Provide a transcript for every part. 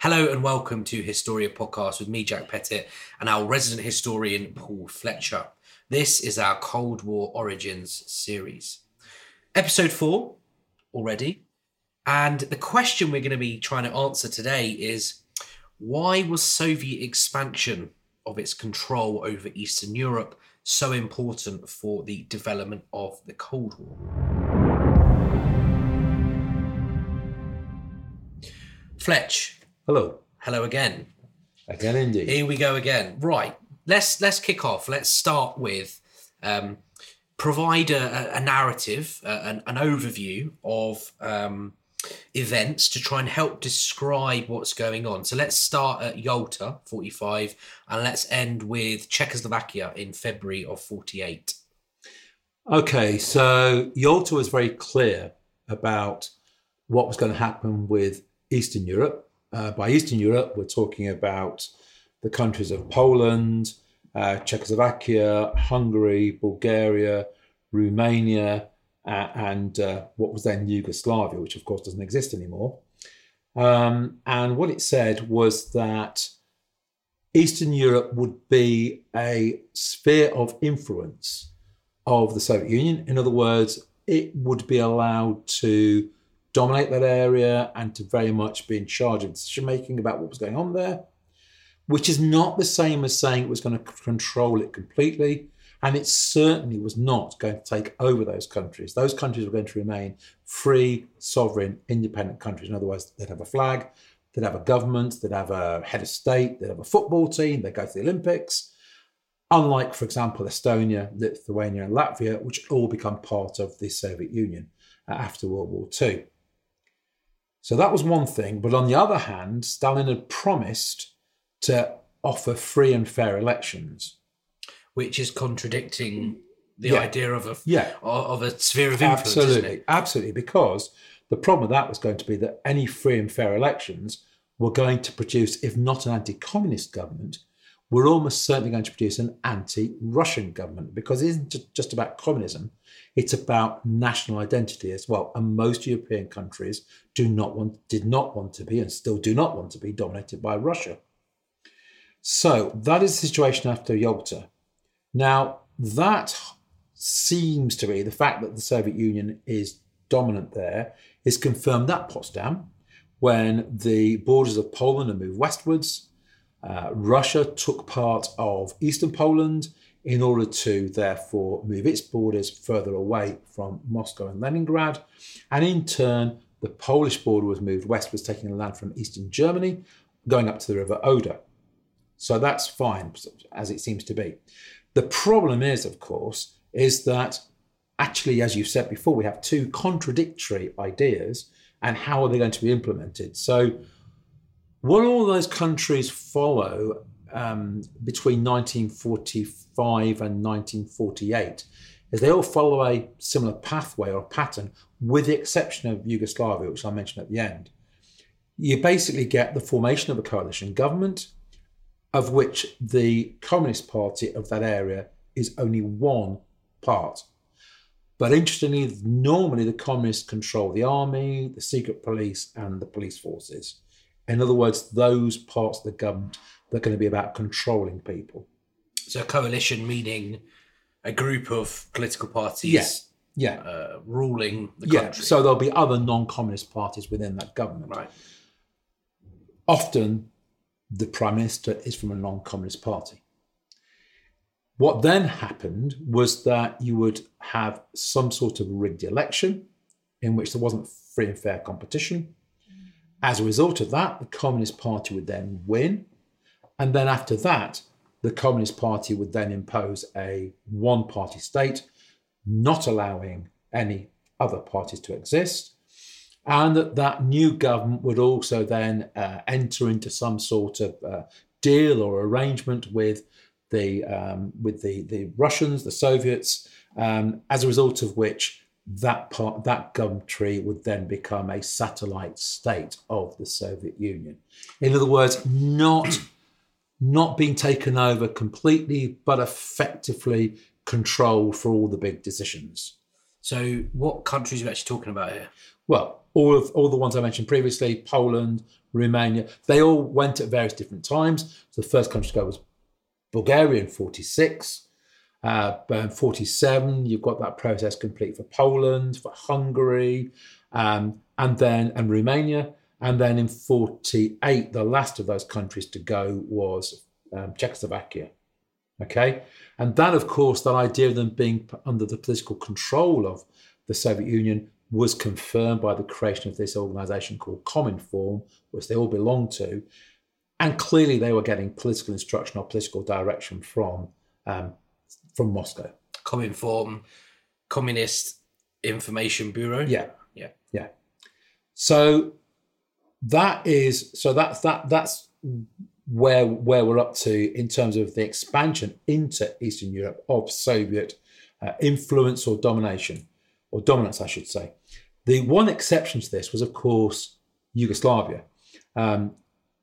Hello and welcome to Historia Podcast with me, Jack Pettit, and our resident historian, Paul Fletcher. This is our Cold War Origins series. Episode 4 already. And the question we're going to be trying to answer today is why was Soviet expansion of its control over Eastern Europe so important for the development of the Cold War? Fletch, Hello. hello again. Again, indeed. Here we go again. Right. Let's let's kick off. Let's start with um, provide a, a- narrative, uh, an, an overview of um, events to try and help describe what's going on. So let's start at Yalta, forty-five, and let's end with Czechoslovakia in February of forty-eight. Okay, so Yalta was very clear about what was going to happen with Eastern Europe. Uh, by Eastern Europe, we're talking about the countries of Poland, uh, Czechoslovakia, Hungary, Bulgaria, Romania, uh, and uh, what was then Yugoslavia, which of course doesn't exist anymore. Um, and what it said was that Eastern Europe would be a sphere of influence of the Soviet Union. In other words, it would be allowed to dominate that area and to very much be in charge of decision making about what was going on there, which is not the same as saying it was going to control it completely. And it certainly was not going to take over those countries. Those countries were going to remain free, sovereign, independent countries. In other words, they'd have a flag, they'd have a government, they'd have a head of state, they'd have a football team, they'd go to the Olympics unlike, for example, Estonia, Lithuania, and Latvia, which all become part of the Soviet Union uh, after World War II. So that was one thing. But on the other hand, Stalin had promised to offer free and fair elections. which is contradicting the Yeah. idea of a Yeah, of a sphere of influence, isn't absolutely. it? Absolutely. Because the problem with that was going to be that any free and fair elections were going to produce, if not an anti communist government, were almost certainly going to produce an anti Russian government because it isn't just about communism, it's about national identity as well. And most European countries do not want, did not want to be, and still do not want to be, dominated by Russia. So that is the situation after Yalta. Now, that seems to be the fact that the Soviet Union is dominant there is confirmed at Potsdam when the borders of Poland are moved westwards. Uh, Russia took part of eastern Poland in order to therefore move its borders further away from Moscow and Leningrad. And in turn, the Polish border was moved westwards, taking the land from eastern Germany, going up to the River Oder. So that's fine, as it seems to be. The problem is, of course, is that actually, as you've said before, we have two contradictory ideas, and how are they going to be implemented? So, what all those countries follow um, between 1945 and 1948 is they all follow a similar pathway or pattern, with the exception of Yugoslavia, which I mentioned at the end. You basically get the formation of a coalition government, of which the Communist Party of that area is only one part. But interestingly, normally the communists control the army, the secret police, and the police forces. In other words, those parts of the government that are going to be about controlling people. So a coalition meaning a group of political parties Yes. Yeah. uh, ruling the Yeah. country. So there'll be other non communist parties within that government. right. often the prime minister is from a non-communist party. What then happened was that you would have some sort of rigged election in which there wasn't free and fair competition. As a result of that, the Communist Party would then win. And then after that, the Communist Party would then impose a one party state, not allowing any other parties to exist and that that new government would also then uh, enter into some sort of uh, deal or arrangement with the um, with the the Russians, the Soviets, um, as a result of which that part that gum tree would then become a satellite state of the Soviet Union. In other words, not not being taken over completely, but effectively controlled for all the big decisions. So what countries are we actually talking about here? Well, all of all the ones I mentioned previously, Poland, Romania, they all went at various different times. So the first country to go was Bulgaria in 46. Uh, but 47, you've got that process complete for Poland, for Hungary, um, and then and Romania. And then in 48, the last of those countries to go was um, Czechoslovakia. Okay. And that, of course, that idea of them being under the political control of the Soviet Union was confirmed by the creation of this organization called Cominform, which they all belonged to. And clearly they were getting political instruction or political direction from, um, from Moscow. Cominform, Communist Information Bureau. Yeah. Yeah. Yeah. So that is so that's that that's where where we're up to in terms of the expansion into Eastern Europe of Soviet uh, influence or domination, or dominance, I should say. The one exception to this was, of course, Yugoslavia. Um,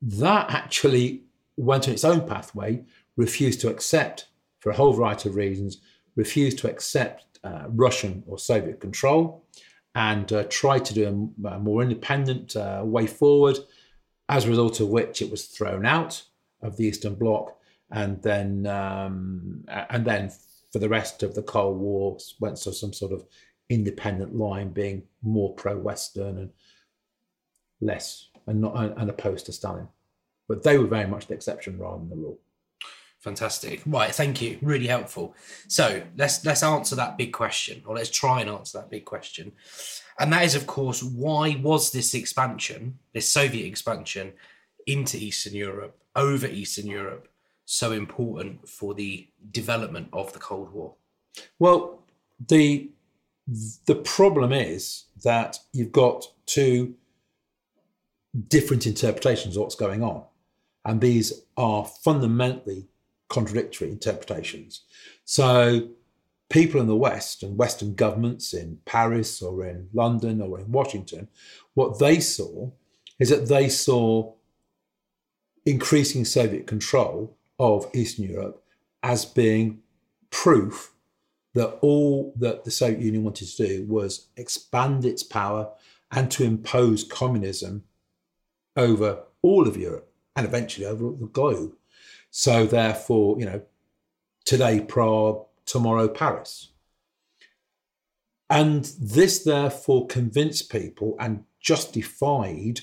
that actually went on its own pathway, refused to accept, for a whole variety of reasons, refused to accept uh, Russian or Soviet control and uh, tried to do a, a more independent uh, way forward, as a result of which it was thrown out of the Eastern Bloc, and then um, and then for the rest of the Cold War went to some sort of independent line, being more pro-Western and less and not and opposed to Stalin. But they were very much the exception rather than the rule. Fantastic. Right, thank you. Really helpful. So let's let's answer that big question, or let's try and answer that big question. And that is, of course, why was this expansion, this Soviet expansion into Eastern Europe, over Eastern Europe, so important for the development of the Cold War? Well, the the problem is that you've got two different interpretations of what's going on. And these are fundamentally contradictory interpretations. So people in the West and Western governments in Paris or in London or in Washington, what they saw is that they saw increasing Soviet control of Eastern Europe as being proof that all that the Soviet Union wanted to do was expand its power and to impose communism over all of Europe and eventually over the globe. So, therefore, you know, today Prague, tomorrow Paris. And this, therefore, convinced people and justified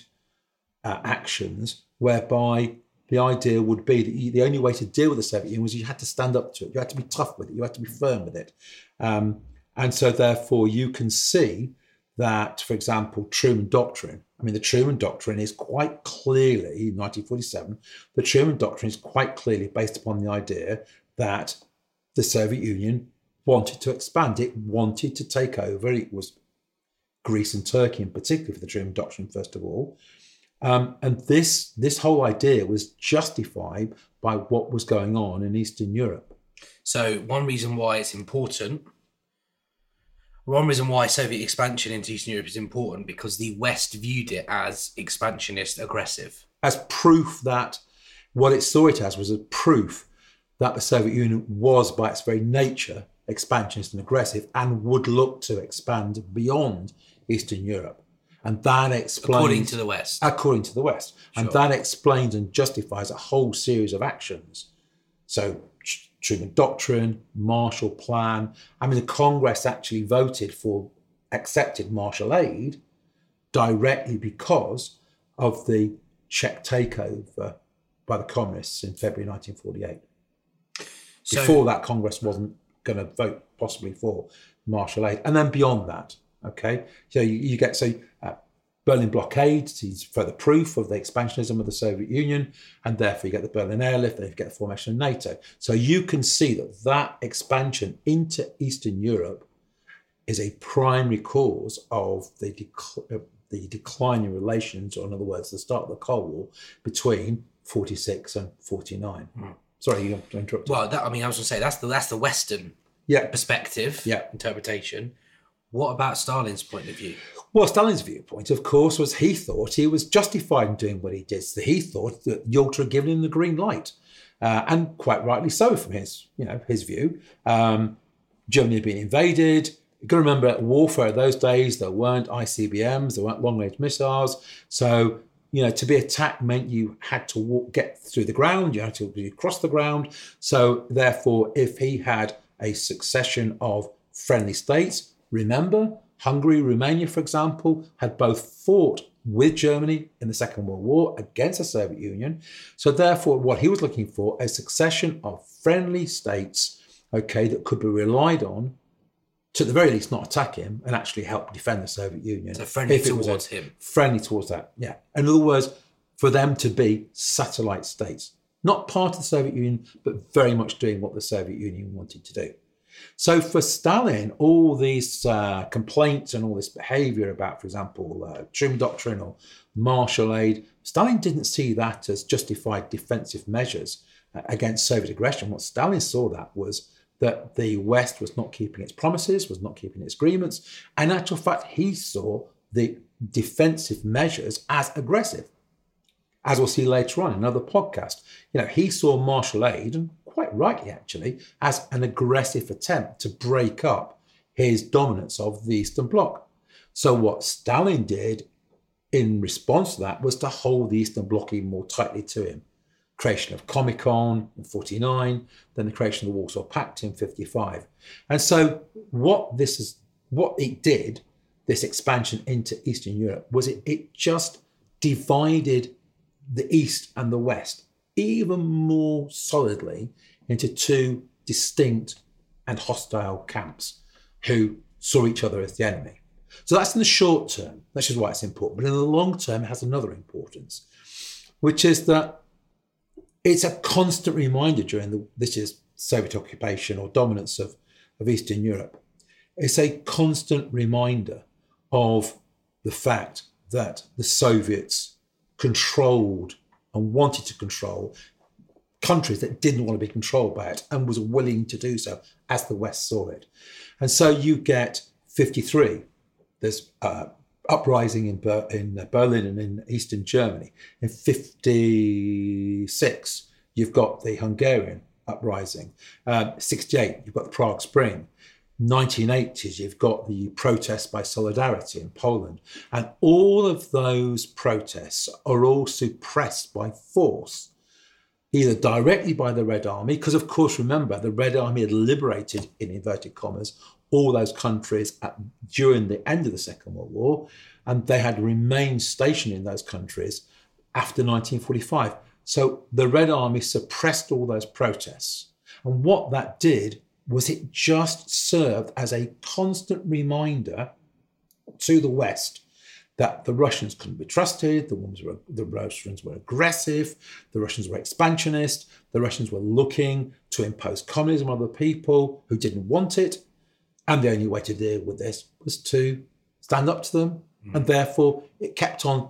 uh, actions whereby the idea would be that you, the only way to deal with the Soviet Union was you had to stand up to it. You had to be tough with it. You had to be firm with it. Um, and so, therefore, you can see that, for example, Truman Doctrine. I mean, the Truman Doctrine is quite clearly, in 1947, the Truman Doctrine is quite clearly based upon the idea that the Soviet Union wanted to expand. It wanted to take over. It was Greece and Turkey, in particular, for the Truman Doctrine, first of all. Um, and this this whole idea was justified by what was going on in Eastern Europe. So one reason why it's important, one reason why Soviet expansion into Eastern Europe is important because the West viewed it as expansionist, aggressive. As proof that what it saw it as was a proof that the Soviet Union was, by its very nature, expansionist and aggressive, and would look to expand beyond Eastern Europe. And that explains According to the West. according to the West. And that explains and justifies a whole series of actions. So, Tr- Truman Doctrine, Marshall Plan. I mean, the Congress actually voted for, accepted Marshall aid directly because of the Czech takeover by the communists in February 1948. So Before that, Congress wasn't going to vote possibly for Marshall aid. And then beyond that, okay, so you, you get so uh, Berlin blockade is further proof of the expansionism of the Soviet Union, and therefore you get the Berlin airlift, then you get the formation of NATO. So you can see that that expansion into Eastern Europe is a primary cause of the dec- uh, the decline in relations, or in other words, the start of the Cold War between 46 and 49. Sorry, you interrupted. well, that I mean, I was going to say that's the that's the Western yeah, perspective, Yeah. interpretation. What about Stalin's point of view? Well, Stalin's viewpoint, of course, was he thought he was justified in doing what he did. So he thought that Yalta had given him the green light, uh, and quite rightly so from his, you know, his view. Um, Germany had been invaded. You've got to remember warfare those days, there weren't ICBMs, there weren't long range missiles. So, you know, to be attacked meant you had to walk, get through the ground, you had to cross the ground. So, therefore, if he had a succession of friendly states, remember, Hungary, Romania, for example, had both fought with Germany in the Second World War against the Soviet Union. So, therefore, what he was looking for a succession of friendly states, okay, that could be relied on to at the very least not attack him and actually help defend the Soviet Union. So friendly if it was towards him. Friendly towards that, yeah. In other words, for them to be satellite states, not part of the Soviet Union, but very much doing what the Soviet Union wanted to do. So for Stalin, all these uh, complaints and all this behavior about, for example, uh, Truman Doctrine or Marshall aid, Stalin didn't see that as justified defensive measures uh, against Soviet aggression. What Stalin saw that was that the West was not keeping its promises, was not keeping its agreements. And in actual fact, he saw the defensive measures as aggressive as we'll see later on in another podcast. You know, he saw Marshall aid, and quite rightly actually, as an aggressive attempt to break up his dominance of the Eastern Bloc. So what Stalin did in response to that was to hold the Eastern Bloc even more tightly to him. Creation of Comecon in 49, then the creation of the Warsaw Pact in 55. And so what this is what it did, this expansion into Eastern Europe, was it, it just divided the East and the West even more solidly into two distinct and hostile camps who saw each other as the enemy. So that's in the short term. That's just why it's important. But in the long term, it has another importance, which is that it's a constant reminder during the this is Soviet occupation or dominance of, of Eastern Europe. It's a constant reminder of the fact that the Soviets controlled and wanted to control countries that didn't want to be controlled by it and was willing to do so as the West saw it. And so you get 53. There's uh, uprising in, Ber- in Berlin and in Eastern Germany. In 56, you've got the Hungarian uprising. Um, 68, you've got the Prague Spring. 1980s, you've got the protests by Solidarity in Poland. And all of those protests are all suppressed by force, either directly by the Red Army, because of course, remember, the Red Army had liberated, in inverted commas, all those countries at, during the end of the Second World War, and they had remained stationed in those countries after 1945. So the Red Army suppressed all those protests. And what that did was it just served as a constant reminder to the West that the Russians couldn't be trusted, the, were, the Russians were aggressive, the Russians were expansionist, the Russians were looking to impose communism on other people who didn't want it, and the only way to deal with this was to stand up to them, hmm. and therefore it kept on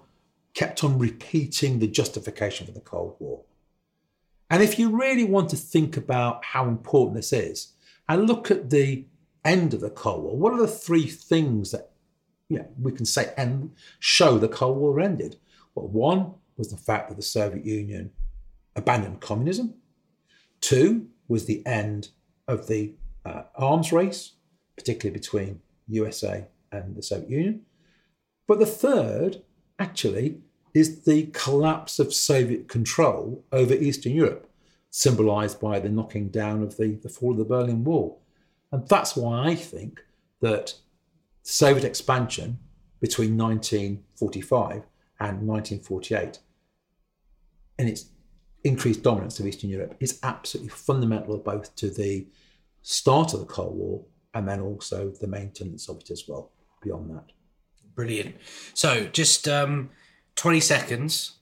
kept on repeating the justification for the Cold War. And if you really want to think about how important this is, and look at the end of the Cold War, what are the three things that you know, we can say and show the Cold War ended? Well, one was the fact that the Soviet Union abandoned communism. Two was the end of the uh, arms race, particularly between USA and the Soviet Union. But the third, actually, is the collapse of Soviet control over Eastern Europe, symbolized by the knocking down of the, the fall of the Berlin Wall. And that's why I think that Soviet expansion between 1945 and 1948 and its increased dominance of Eastern Europe is absolutely fundamental both to the start of the Cold War and then also the maintenance of it as well beyond that. Brilliant. So, just um, 20 seconds,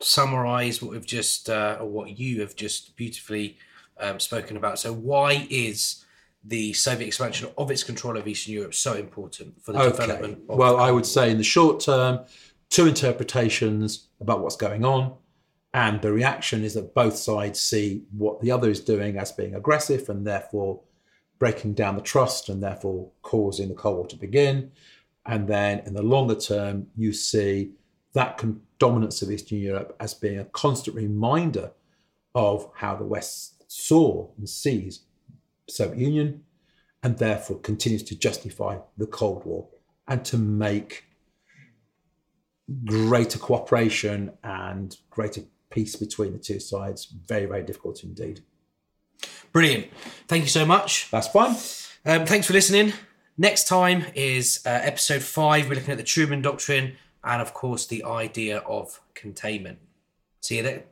summarize what we've just, uh, or what you have just beautifully um, spoken about. So, why is the Soviet expansion of its control of Eastern Europe so important for the Okay. development? Of Well, the I would say in the short term, two interpretations about what's going on. And the reaction is that both sides see what the other is doing as being aggressive and therefore breaking down the trust and therefore causing the Cold War to begin. And then in the longer term, you see that dominance of Eastern Europe as being a constant reminder of how the West saw and sees Soviet Union and therefore continues to justify the Cold War and to make greater cooperation and greater peace between the two sides very, very difficult indeed. Brilliant. Thank you so much. That's fine. Um, thanks for listening. Next time is uh, episode five. We're looking at the Truman Doctrine and, of course, the idea of containment. See there.